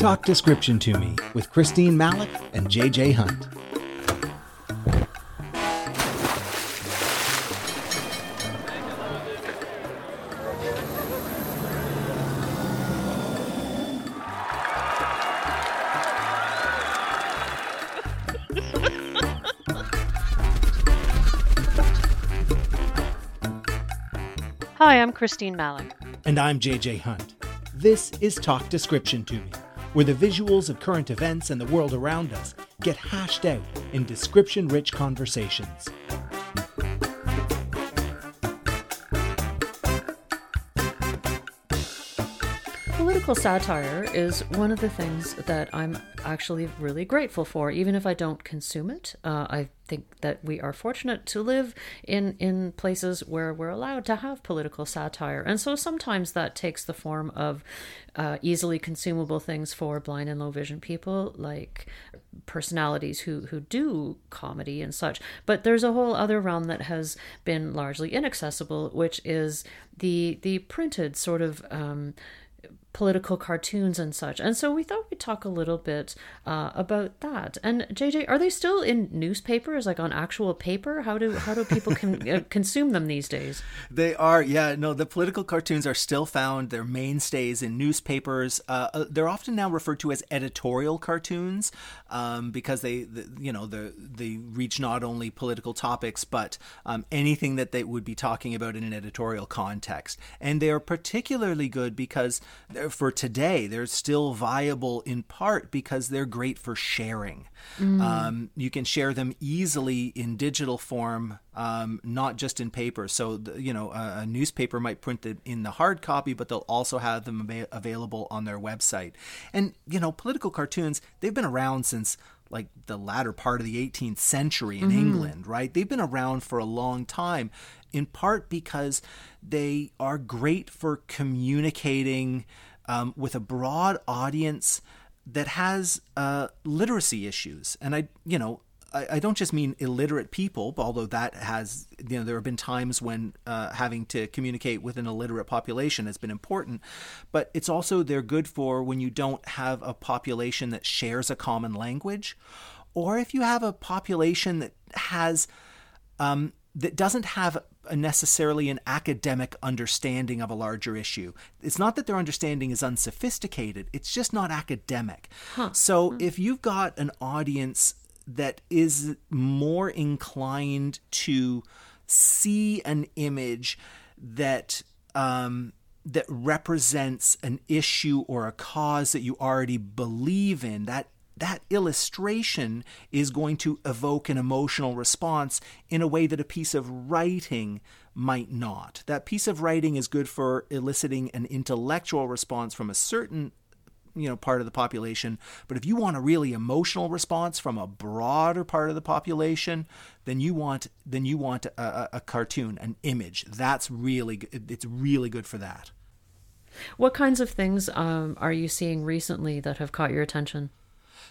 Talk Description to Me with Christine Malik and JJ Hunt. Hi, I'm Christine Malik. And I'm JJ Hunt. This is Talk Description to Me, where the visuals of current events and the world around us get hashed out in description rich conversations. Political satire is one of the things that I'm actually really grateful for, even if I don't consume it. Uh, I think that we are fortunate to live in in places where we're allowed to have political satire, and so sometimes that takes the form of uh, easily consumable things for blind and low vision people, like personalities who who do comedy and such. But there's a whole other realm that has been largely inaccessible, which is the the printed sort of. Um, political cartoons and such. And so we thought we'd talk a little bit uh, about that. And JJ, are they still in newspapers, like on actual paper? How do how do people con- uh, consume them these days? They are, yeah. No, the political cartoons are still found. They're mainstays in newspapers. Uh, uh they're often now referred to as editorial cartoons um, because they, the, you know, the, they reach not only political topics but um, anything that they would be talking about in an editorial context. And they are particularly good because for today, they're still viable in part because they're great for sharing. Mm. Um, you can share them easily in digital form, um, not just in paper. So, the, you know, a, a, newspaper might print it in the hard copy, but they'll also have them av- available on their website. And, you know, political cartoons, they've been around since like the latter part of the 18th century in mm-hmm. England, right? They've been around for a long time, in part because they are great for communicating um, with a broad audience that has uh, literacy issues. And I, you know, I, I, don't just mean illiterate people, although that has, you know, there have been times when uh, having to communicate with an illiterate population has been important, but it's also they're good for when you don't have a population that shares a common language, or if you have a population that has um, that doesn't have a necessarily an academic understanding of a larger issue. It's not that their understanding is unsophisticated, it's just not academic. Huh. So if you've got an audience that is more inclined to see an image that um, that represents an issue or a cause that you already believe in, that that illustration is going to evoke an emotional response in a way that a piece of writing might not. That piece of writing is good for eliciting an intellectual response from a certain you know part of the population but if you want a really emotional response from a broader part of the population then you want then you want a, a cartoon an image. That's really it's really good for that. What kinds of things um, are you seeing recently that have caught your attention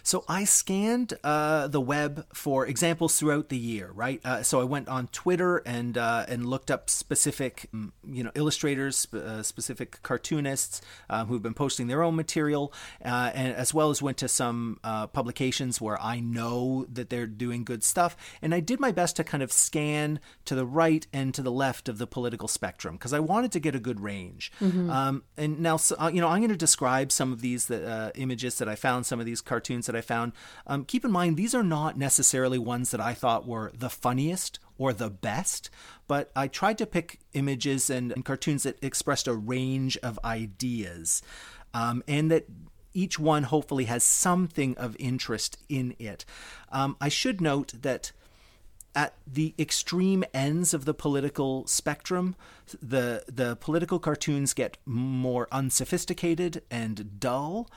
so I scanned uh, the web for examples throughout the year, right? Uh, so I went on Twitter and uh, and looked up specific, mm, you know, illustrators, uh, specific cartoonists uh, who've been posting their own material, uh, and as well as went to some publications where I know that they're doing good stuff. And I did my best to kind of scan to the right and to the left of the political spectrum because I wanted to get a good range. Mm-hmm. Um, and now, so, you know, I'm going to describe some of these the, images that I found, some of these cartoons that I found. Um, keep in mind, these are not necessarily ones that I thought were the funniest or the best, but I tried to pick images and, and cartoons that expressed a range of ideas um, and that each one hopefully has something of interest in it. Um, I should note that at the extreme ends of the political spectrum, the the political cartoons get more unsophisticated and dull,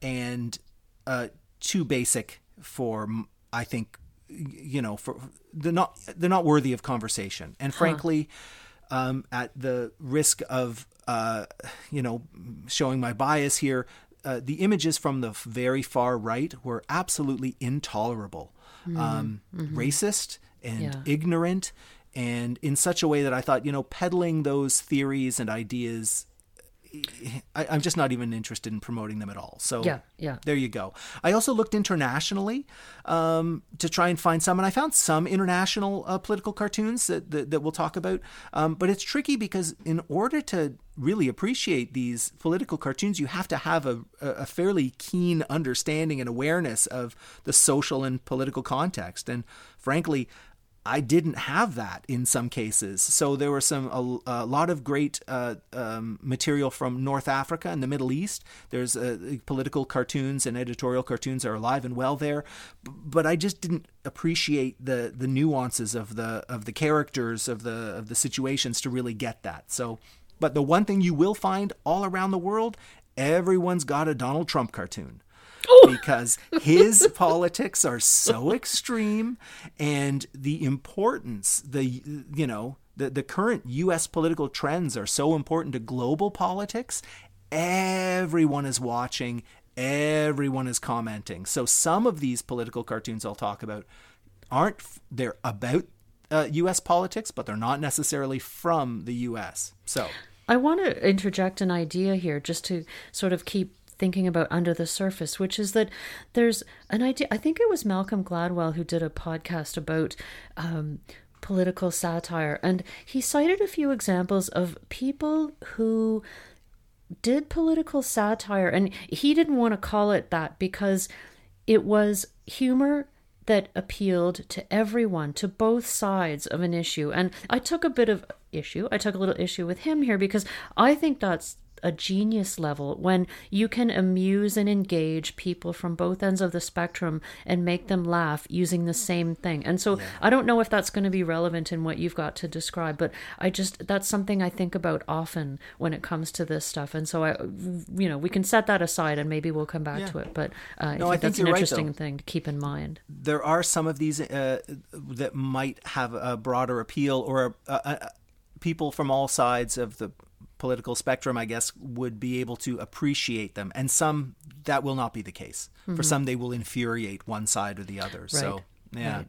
and uh, too basic for I think you know for they're not they're not worthy of conversation and frankly huh. um, at the risk of uh, you know showing my bias here uh, the images from the very far right were absolutely intolerable mm-hmm. Um, mm-hmm. racist and yeah. ignorant and in such a way that I thought you know peddling those theories and ideas I, I'm just not even interested in promoting them at all. So Yeah, yeah. there you go. I also looked internationally um, to try and find some, and I found some international uh, political cartoons that, that, that we'll talk about. Um, but it's tricky because in order to really appreciate these political cartoons, you have to have a, a fairly keen understanding and awareness of the social and political context. And frankly, I didn't have that in some cases. So there were some a, a lot of great uh, um, material from North Africa and the Middle East. There's uh, political cartoons and editorial cartoons are alive and well there, but I just didn't appreciate the the nuances of the of the characters of the of the situations to really get that. So, but the one thing you will find all around the world, everyone's got a Donald Trump cartoon because his politics are so extreme and the importance the you know the, the current US political trends are so important to global politics everyone is watching everyone is commenting. So some of these political cartoons I'll talk about aren't they're about uh, US politics but they're not necessarily from the US so I want to interject an idea here just to sort of keep thinking about under the surface, which is that there's an idea. I think it was Malcolm Gladwell who did a podcast about um, political satire, and he cited a few examples of people who did political satire, and he didn't want to call it that because it was humor that appealed to everyone, to both sides of an issue. And I took a bit of issue, I took a little issue with him here because I think that's a genius level when you can amuse and engage people from both ends of the spectrum and make them laugh using the same thing. And so yeah. I don't know if that's going to be relevant in what you've got to describe, but I just that's something I think about often when it comes to this stuff. And so I, you know, we can set that aside and maybe we'll come back yeah. to it. But uh, no, I, think I think that's an interesting right, thing to keep in mind. There are some of these uh, that might have a broader appeal or a, a, a, people from all sides of the political spectrum, I guess, would be able to appreciate them. And some, that will not be the case. Mm-hmm. For some, they will infuriate one side or the other. Right. So, yeah. Right.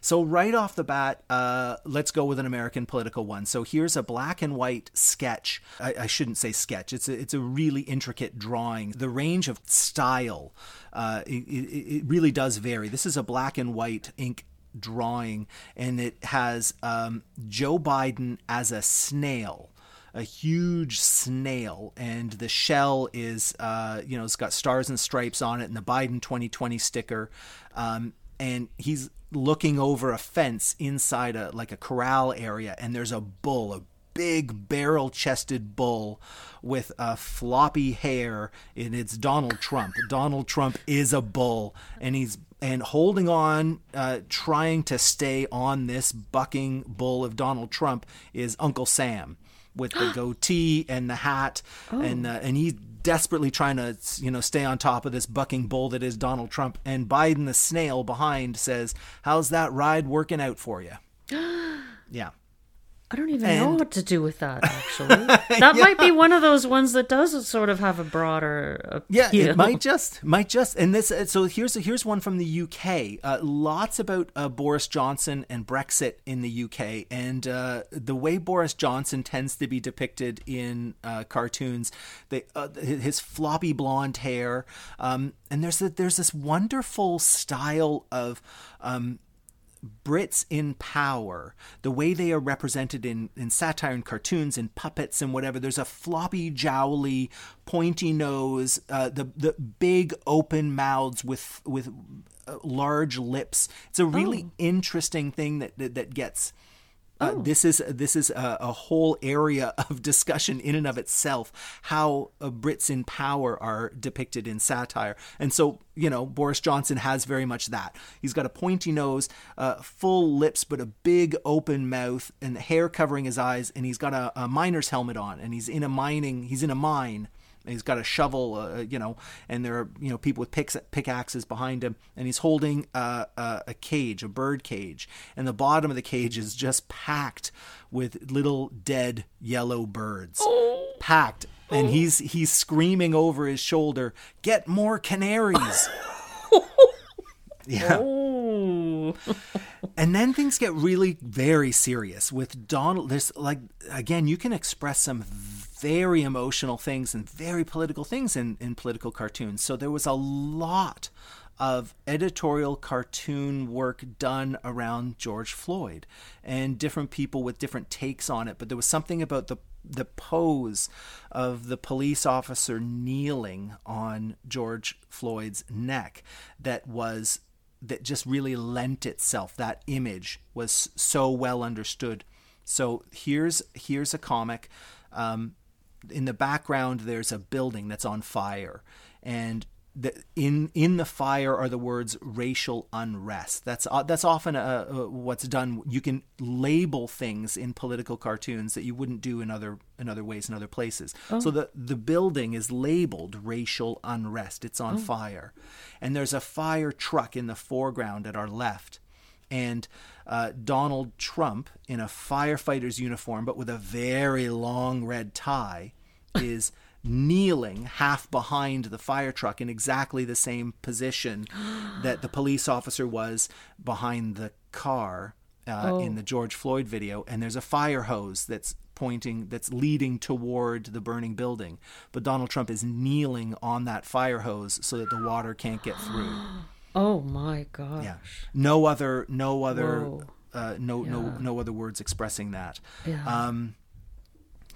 So, right off the bat, uh, let's go with an American political one. So, here's a black and white sketch. I, I shouldn't say sketch, it's a, it's a really intricate drawing. The range of style, uh, it, it, it really does vary. This is a black and white ink drawing, and it has um, Joe Biden as a snail a huge snail, and the shell is, uh, you know, it's got stars and stripes on it, and the Biden 2020 sticker. Um, and he's looking over a fence inside a like a corral area, and there's a bull, a big barrel chested bull with a floppy hair and it's Donald Trump. Donald Trump is a bull and he's and holding on uh, trying to stay on this bucking bull of Donald Trump is Uncle Sam with the goatee and the hat, oh. and uh, and he's desperately trying to you know stay on top of this bucking bull that is Donald Trump. And Biden the snail behind says, "How's that ride working out for you?" yeah. I don't even and... know what to do with that. Actually, that yeah. might be one of those ones that does sort of have a broader. Appeal. Yeah, it might just, might just, and this. Uh, so here's here's one from the UK. Uh, lots about uh, Boris Johnson and Brexit in the UK, and uh, the way Boris Johnson tends to be depicted in uh, cartoons. They, uh, his floppy blonde hair, um, and there's a, there's this wonderful style of. Um, Brits in power, the way they are represented in, in satire and cartoons and puppets and whatever, there's a floppy, jowly, pointy nose, uh, the the big open mouths with with uh, large lips. It's a really oh. interesting thing that, that, that gets uh, oh. This is this is a, a, whole area of discussion in and of itself. How uh, Brits in power are depicted in satire, and so you know Boris Johnson has very much that. He's got a pointy nose, uh, full lips, but a big open mouth, and hair covering his eyes, and he's got a, a miner's helmet on, and he's in a mining. He's in a mine, He's got a shovel, uh, you know, and there are you know people with picks, pickaxes behind him, and he's holding uh, a, a cage, a bird cage, and the bottom of the cage is just packed with little dead yellow birds, oh. packed, and he's he's screaming over his shoulder, "Get more canaries!" yeah. Oh. And then things get really very serious with Donald. There's like again, you can express some very emotional things and very political things in, in political cartoons. So there was a lot of editorial cartoon work done around George Floyd and different people with different takes on it. But there was something about the the pose of the police officer kneeling on George Floyd's neck that was that just really lent itself that image was so well understood. So here's here's a comic um, in the background there's a building that's on fire. And the, in in the fire are the words racial unrest. That's uh, that's often uh, uh, what's done. You can label things in political cartoons that you wouldn't do in other in other ways in other places. Oh. So the the building is labeled racial unrest. It's on oh. fire, and there's a fire truck in the foreground at our left, and uh, Donald Trump in a firefighter's uniform, but with a very long red tie, is kneeling half behind the fire truck in exactly the same position that the police officer was behind the car uh, oh. in the George Floyd video. And there's a fire hose that's pointing, that's leading toward the burning building. But Donald Trump is kneeling on that fire hose so that the water can't get through. Oh my gosh! Yeah, no other, no other, uh, no, yeah. no, no other words expressing that. Yeah. Um,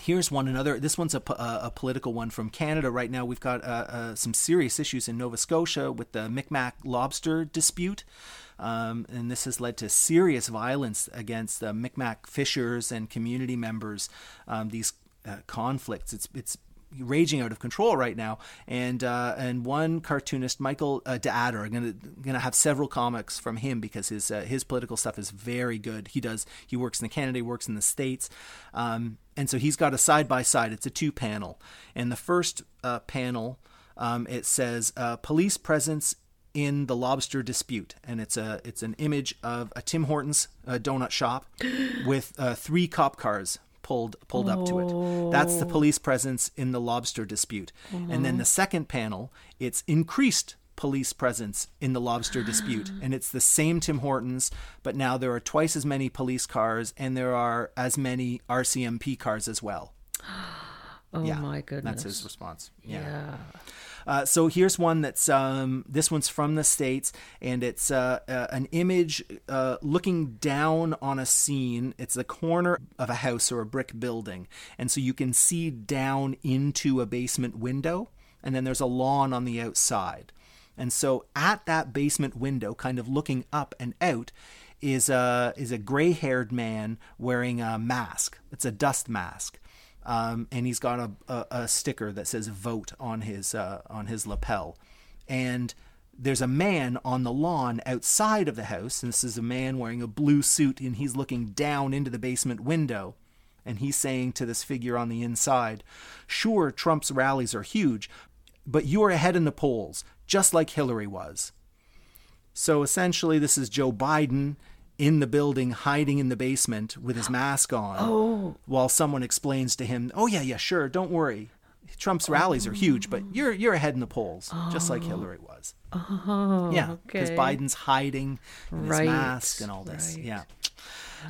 Here's one another. This one's a, a, a, political one from Canada right now. We've got uh, uh, some serious issues in Nova Scotia with the Micmac lobster dispute. Um, and this has led to serious violence against the Micmac fishers and community members. Um, these uh, conflicts. It's it's raging out of control right now. And uh, and one cartoonist, Michael uh, I'm gonna gonna have several comics from him because his uh, his political stuff is very good. He does he works in Canada, he works in the states, um, and so he's got a side by side. It's a two panel, and the first uh, panel um, it says uh, police presence in the lobster dispute, and it's a it's an image of a Tim Hortons uh, donut shop with uh, three cop cars pulled pulled oh. up to it. That's the police presence in the lobster dispute. Mm-hmm. And then the second panel, it's increased police presence in the lobster dispute. And it's the same Tim Hortons, but now there are twice as many police cars and there are as many RCMP cars as well. Oh yeah, my goodness. That's his response. Yeah. yeah. Uh, so here's one that's um, this one's from the states, and it's uh, uh, an image uh, looking down on a scene. It's the corner of a house or a brick building, and so you can see down into a basement window, and then there's a lawn on the outside. And so at that basement window, kind of looking up and out, is a is a gray-haired man wearing a mask. It's a dust mask. Um, and he's got a, a, a, sticker that says "Vote" on his uh, on his lapel, and there's a man on the lawn outside of the house, and this is a man wearing a blue suit, and he's looking down into the basement window, and he's saying to this figure on the inside, "Sure, Trump's rallies are huge, but you are ahead in the polls, just like Hillary was." So essentially, this is Joe Biden in the building, hiding in the basement with his mask on, oh. while someone explains to him, "Oh yeah, yeah, sure, don't worry. Trump's oh. rallies are huge, but you're you're ahead in the polls, oh. just like oh. Hillary was." Oh, yeah, because okay. Biden's hiding in his right, mask and all this. Right. Yeah.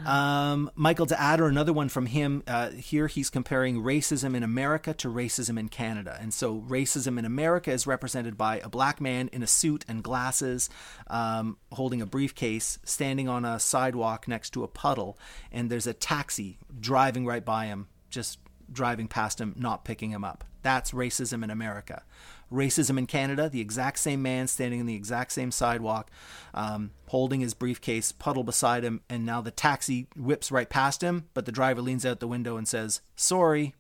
Um, Michael de Adder, another one from him. Uh, here he's comparing racism in America to racism in Canada. And so racism in America is represented by a black man in a suit and glasses, um, holding a briefcase, standing on a sidewalk next to a puddle. And there's a taxi driving right by him, just driving past him, not picking him up. That's racism in America racism in Canada, the exact same man standing in the exact same sidewalk, um, holding his briefcase, puddle beside him, and now the taxi whips right past him, but the driver leans out the window and says, "Sorry."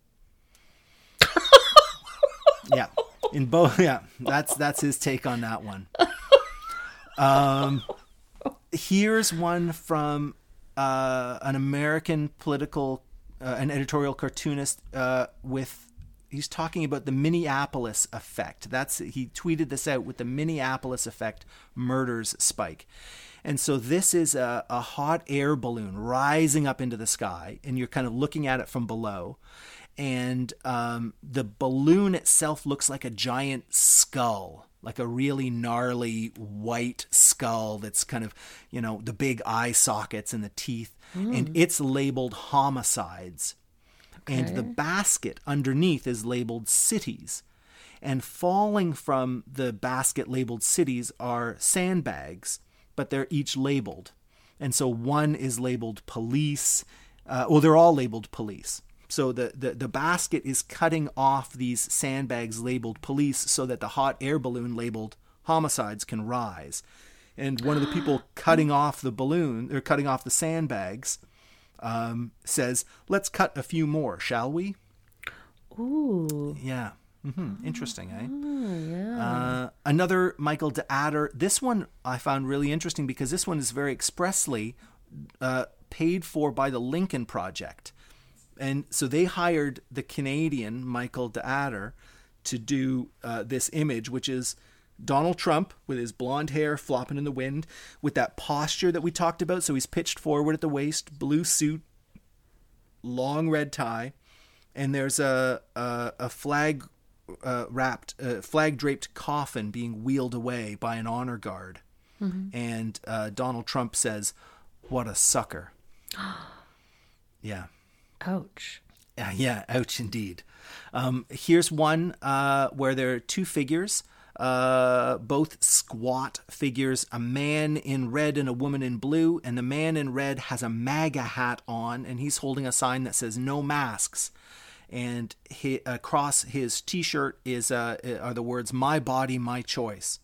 yeah, in both. Yeah, that's that's his take on that one. Um, here's one from uh, an American political, uh, an editorial cartoonist uh, with he's talking about the Minneapolis effect. That's he tweeted this out with the Minneapolis effect murders spike. And so this is a, a hot air balloon rising up into the sky, and you're kind of looking at it from below. And um, the balloon itself looks like a giant skull like a really gnarly white skull that's kind of, you know, the big eye sockets and the teeth. And it's labeled homicides. And the basket underneath is labeled cities. And falling from the basket labeled cities are sandbags, but they're each labeled. And so one is labeled police. Uh, well, they're all labeled police. So the, the, the basket is cutting off these sandbags labeled police so that the hot air balloon labeled homicides can rise. And one of the people cutting off the balloon or cutting off the sandbags um, says, "Let's cut a few more, shall we?" Ooh. Yeah. hmm Interesting, eh? Oh, yeah. Uh, another Michael de Adder. This one I found really interesting because this one is very expressly uh, paid for by the Lincoln Project. And so they hired the Canadian Michael de Adder to do uh, this image, which is Donald Trump with his blonde hair flopping in the wind, with that posture that we talked about. So he's pitched forward at the waist, blue suit, long red tie, and there's a a, a flag uh, wrapped, uh, flag draped coffin being wheeled away by an honor guard, and uh, Donald Trump says, "What a sucker." yeah. Ouch. Uh, yeah, ouch indeed. Um, here's one uh, where there are two figures, uh, both squat figures, a man in red and a woman in blue, and the man in red has a MAGA hat on, and he's holding a sign that says "No masks." And he, across his T-shirt is uh, are the words "My body, my choice."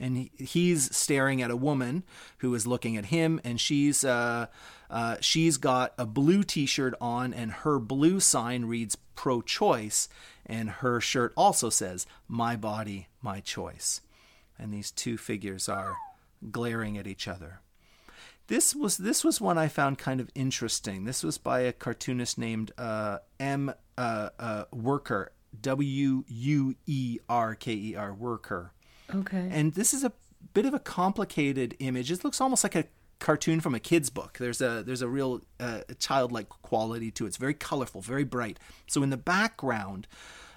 And he, he's staring at a woman who is looking at him and she's uh, uh, she's got a blue t-shirt on and her blue sign reads pro-choice and her shirt also says my body my choice and these two figures are glaring at each other this was this was one I found kind of interesting. This was by a cartoonist named uh, M. Uh, uh, Wuerker, W U E R K E R, Wuerker. Okay. And this is a bit of a complicated image. It looks almost like a cartoon from a kid's book. There's a there's a real uh, childlike quality to it. It's very colorful, very bright. So in the background,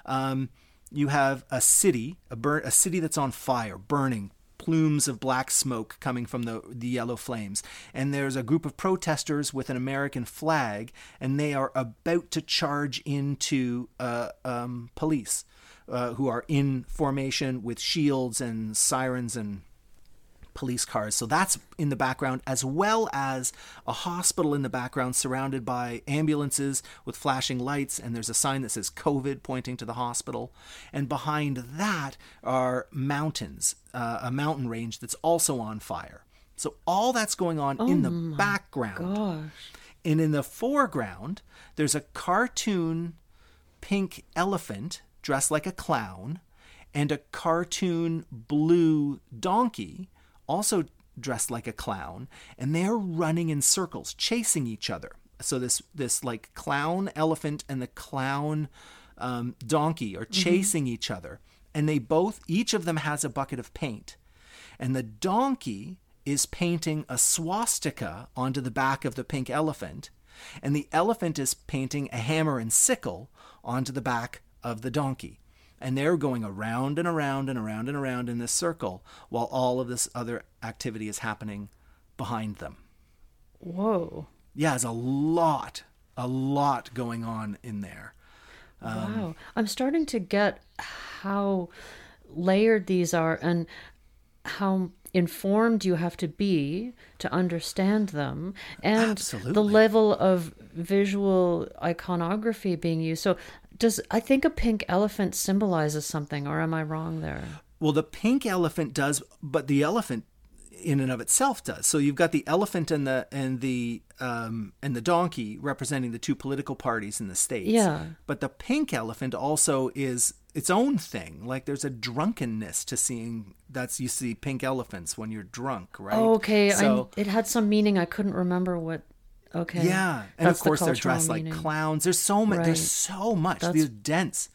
um, you have a city, a a city that's on fire, burning. Plumes of black smoke coming from the, the yellow flames. And there's a group of protesters with an American flag, and they are about to charge into uh, um, police uh, who are in formation with shields and sirens and police cars. So that's in the background, as well as a hospital in the background surrounded by ambulances with flashing lights. And there's a sign that says COVID pointing to the hospital. And behind that are mountains, uh, a mountain range that's also on fire. So all that's going on in the background. Gosh. And in the foreground, there's a cartoon pink elephant dressed like a clown and a cartoon blue donkey also dressed like a clown and they're running in circles chasing each other. So this this like clown elephant and the clown um, donkey are chasing each other and they both each of them has a bucket of paint. And the donkey is painting a swastika onto the back of the pink elephant, and the elephant is painting a hammer and sickle onto the back of the donkey. And they're going around and around and around and around in this circle while all of this other activity is happening behind them. Whoa. Yeah, there's a lot, a lot going on in there. Um, wow. I'm starting to get how layered these are and how informed you have to be to understand them and Absolutely. the level of visual iconography being used. So does I think a pink elephant symbolizes something or am I wrong there? Well, the pink elephant does, but the elephant in and of itself does. So you've got the elephant and the and the um, and the donkey representing the two political parties in the states. Yeah. But the pink elephant also is its own thing. Like there's a drunkenness to seeing that's you see pink elephants when you're drunk, right? Oh, okay. So I, it had some meaning. I couldn't remember what. Okay. yeah, and That's of the course they're cultural dressed like clowns. There's so much. Right. There's so much. That's- They're dense.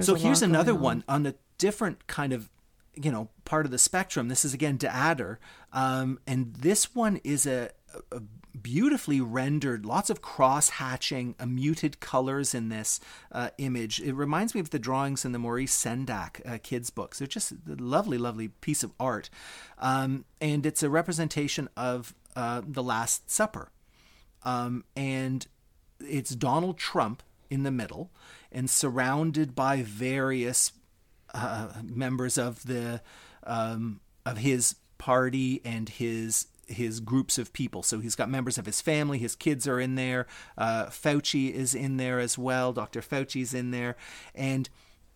So here's another on. one on a different kind of you know part of the spectrum this is again de adder um, and this one is a uh, beautifully rendered, lots of cross hatching, uh, muted colors in this uh, image. It reminds me of the drawings in the Maurice Sendak uh, kids' books. They're just a lovely, lovely piece of art. Um, and it's a representation of uh, the Last Supper. Um, and it's Donald Trump in the middle and surrounded by various uh, members of the um, of his party and his his groups of people. So he's got members of his family. His kids are in there. Uh, Fauci is in there as well. Dr. Fauci's in there, and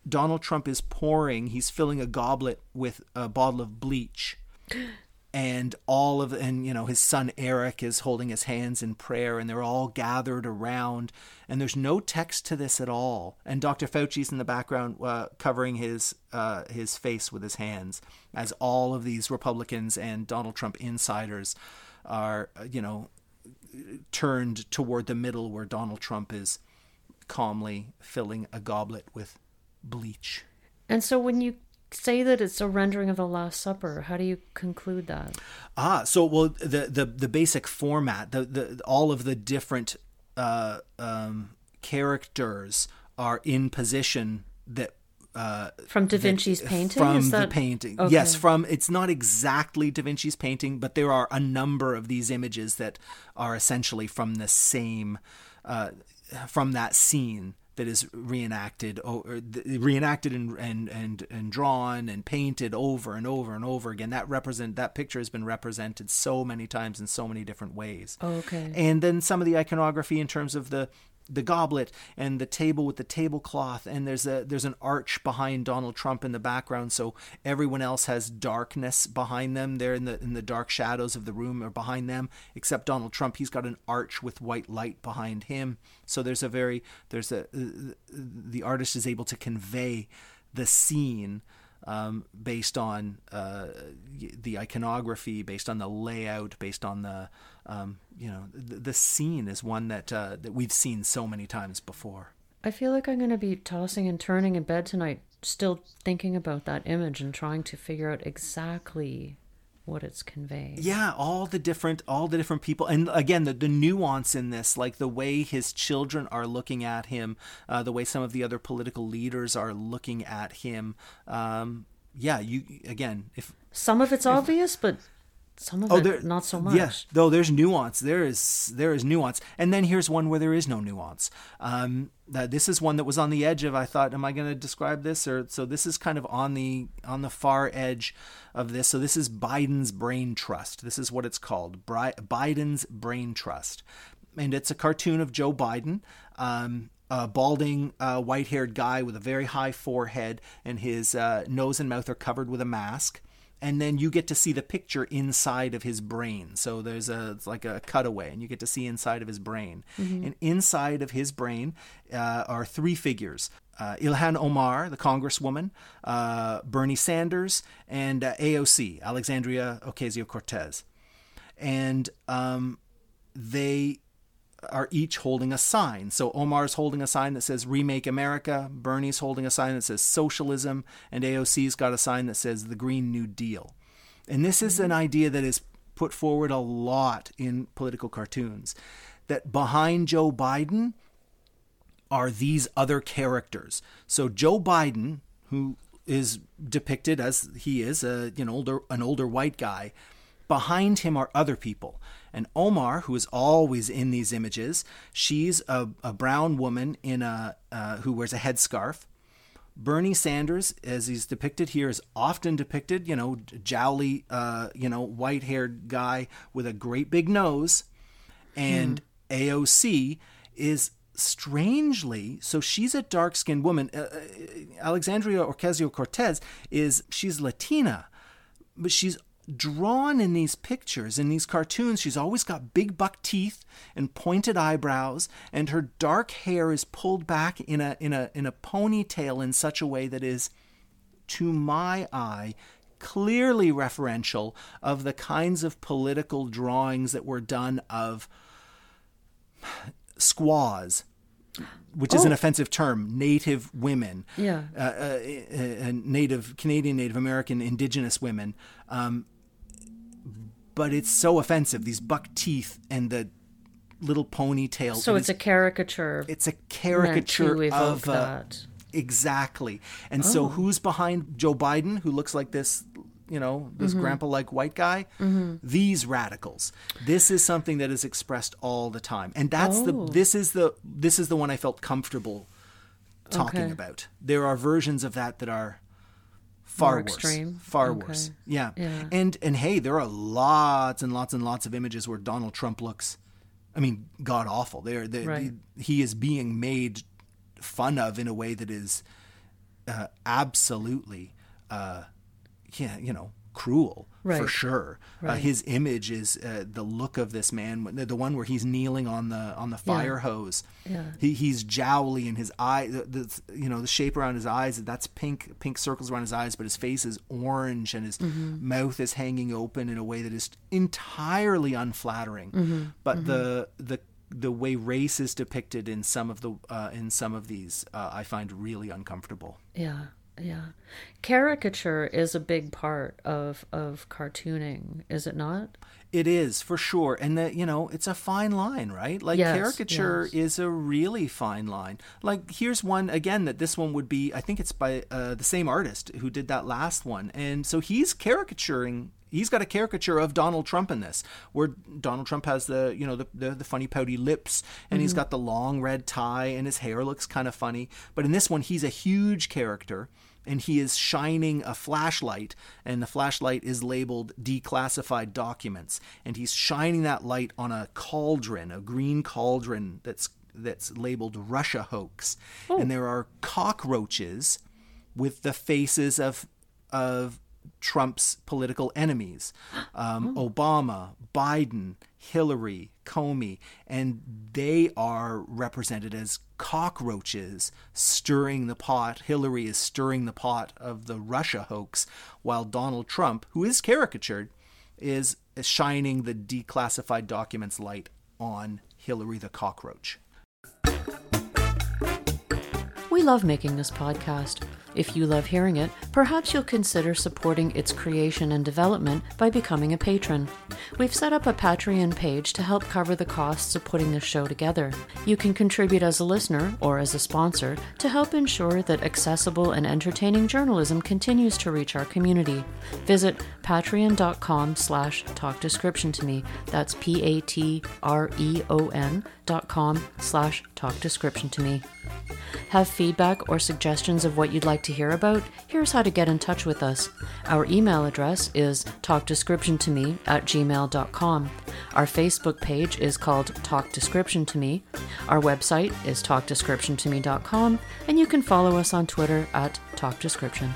Donald Trump is pouring. He's filling a goblet with a bottle of bleach. And all of and you know his son Eric is holding his hands in prayer, and they're all gathered around. And there's no text to this at all. And Dr. Fauci's in the background, uh, covering his uh, his face with his hands, as all of these Republicans and Donald Trump insiders are, you know, turned toward the middle where Donald Trump is calmly filling a goblet with bleach. And so when you say that it's a rendering of the Last Supper, how do you conclude that? Ah, so well, the the the basic format, the the all of the different uh, um, characters are in position that. Uh, from Da Vinci's that, painting, from Is the painting, Okay. yes. From it's not exactly Da Vinci's painting, but there are a number of these images that are essentially from the same, uh, from that scene that is reenacted or reenacted and, and and and drawn and painted over and over and over again that represent that picture has been represented so many times in so many different ways Okay. and then some of the iconography in terms of the the goblet and the table with the tablecloth and there's a there's an arch behind Donald Trump in the background so everyone else has darkness behind them. They're in the in the dark shadows of the room or behind them except Donald Trump. He's got an arch with white light behind him. So there's a very there's a uh, the artist is able to convey the scene um, based on uh, the iconography, based on the layout, based on the um, you know the, the, scene is one that uh, that we've seen so many times before. I feel like I'm going to be tossing and turning in bed tonight, still thinking about that image and trying to figure out exactly what it's conveying. Yeah, all the different all the different people, and again the the nuance in this, like the way his children are looking at him, uh, the way some of the other political leaders are looking at him. Um, yeah, you again if some of it's if, obvious, but some of oh, it there, not so much. Yeah, though there's nuance. There is there is nuance, and then here's one where there is no nuance. Um, uh, this is one that was on the edge of. I thought, am I going to describe this? Or so this is kind of on the on the far edge of this. So this is Biden's brain trust. This is what it's called, Bri- Biden's brain trust, and it's a cartoon of Joe Biden. Um, a balding, uh, white haired guy with a very high forehead, and his uh, nose and mouth are covered with a mask and then you get to see the picture inside of his brain. So there's a it's like a cutaway, and you get to see inside of his brain. Mm-hmm. And inside of his brain uh, are three figures: uh, Ilhan Omar, the Congresswoman, uh, Bernie Sanders, and uh, AOC, Alexandria Ocasio Cortez, and um, they are each holding a sign. So Omar's holding a sign that says Remake America, Bernie's holding a sign that says Socialism, and AOC's got a sign that says the Green New Deal. And this is an idea that is put forward a lot in political cartoons that behind Joe Biden are these other characters. So Joe Biden, who is depicted as he is a you know older an older white guy, behind him are other people. And Omar, who is always in these images, she's a, a brown woman in a uh, who wears a headscarf. Bernie Sanders, as he's depicted here, is often depicted, you know, jowly, uh, you know, white-haired guy with a great big nose, and hmm. AOC is strangely so she's a dark-skinned woman. Uh, Alexandria Ocasio Cortez is she's Latina, but she's drawn in these pictures, in these cartoons, she's always got big buck teeth and pointed eyebrows, and her dark hair is pulled back in a in a in a ponytail in such a way that is, to my eye, clearly referential of the kinds of political drawings that were done of squaws which is oh. an offensive term, Native women, yeah, uh, uh, uh, Native Canadian, Native American, Indigenous women, um, but it's so offensive. These buck teeth and the little ponytail. So It it's a caricature. it's a caricature of uh, that. exactly. And Oh. so who's behind Joe Biden, who looks like this, you know, this Mm-hmm. grandpa-like white guy? These radicals. This is something that is expressed all the time, and that's Oh. the. This is the. This is the one I felt comfortable talking Okay. about. There are versions of that that are far More worse. extreme? Far Okay. worse. Yeah. Yeah. And and hey, there are lots and lots and lots of images where Donald Trump looks I mean, god awful. They're, they Right. he is being made fun of in a way that is uh, absolutely uh, yeah, you know, cruel for Right. sure. Uh, his image is uh, the look of this man, the, the one where he's kneeling on the on the fire hose. Yeah. He, he's jowly and his eye, the, the you know the shape around his eyes. That's pink, pink circles around his eyes, but his face is orange and his Mm-hmm. mouth is hanging open in a way that is entirely unflattering. Mm-hmm. But the the the way race is depicted in some of the uh, in some of these, uh, I find really uncomfortable. Yeah, yeah. Caricature is a big part of of cartooning, is it not? It is for sure, and that you know it's a fine line, right? Like Yes, caricature yes. is a really fine line. Like here's one again that this one would be. I think it's by uh, the same artist who did that last one, and so he's caricaturing. He's got a caricature of Donald Trump in this, where Donald Trump has the you know the the, the funny pouty lips, and he's got the long red tie, and his hair looks kind of funny. But in this one, he's a huge character and he is shining a flashlight and the flashlight is labeled declassified documents. And he's shining that light on a cauldron a green cauldron that's that's labeled Russia hoax. And there are cockroaches with the faces of of Trump's political enemies. Um, Obama Biden Hillary Comey and they are represented as cockroaches stirring the pot. Hillary is stirring the pot of the Russia hoax, while Donald Trump, who is caricatured, is shining the declassified documents light on Hillary the cockroach. We love making this podcast. If you love hearing it, perhaps you'll consider supporting its creation and development by becoming a patron. We've set up a Patreon page to help cover the costs of putting this show together. You can contribute as a listener or as a sponsor to help ensure that accessible and entertaining journalism continues to reach our community. Visit patreon.com slash talk description to me. That's P-A-T-R-E-O-N dot com slash talk description to me. Have feedback or suggestions of what you'd like to hear about? Here's how to get in touch with us. Our email address is talkdescriptiontome at gmail.com. Our Facebook page is called Talk Description to Me. Our website is talkdescriptiontome.com, and you can follow us on Twitter at Talk Description.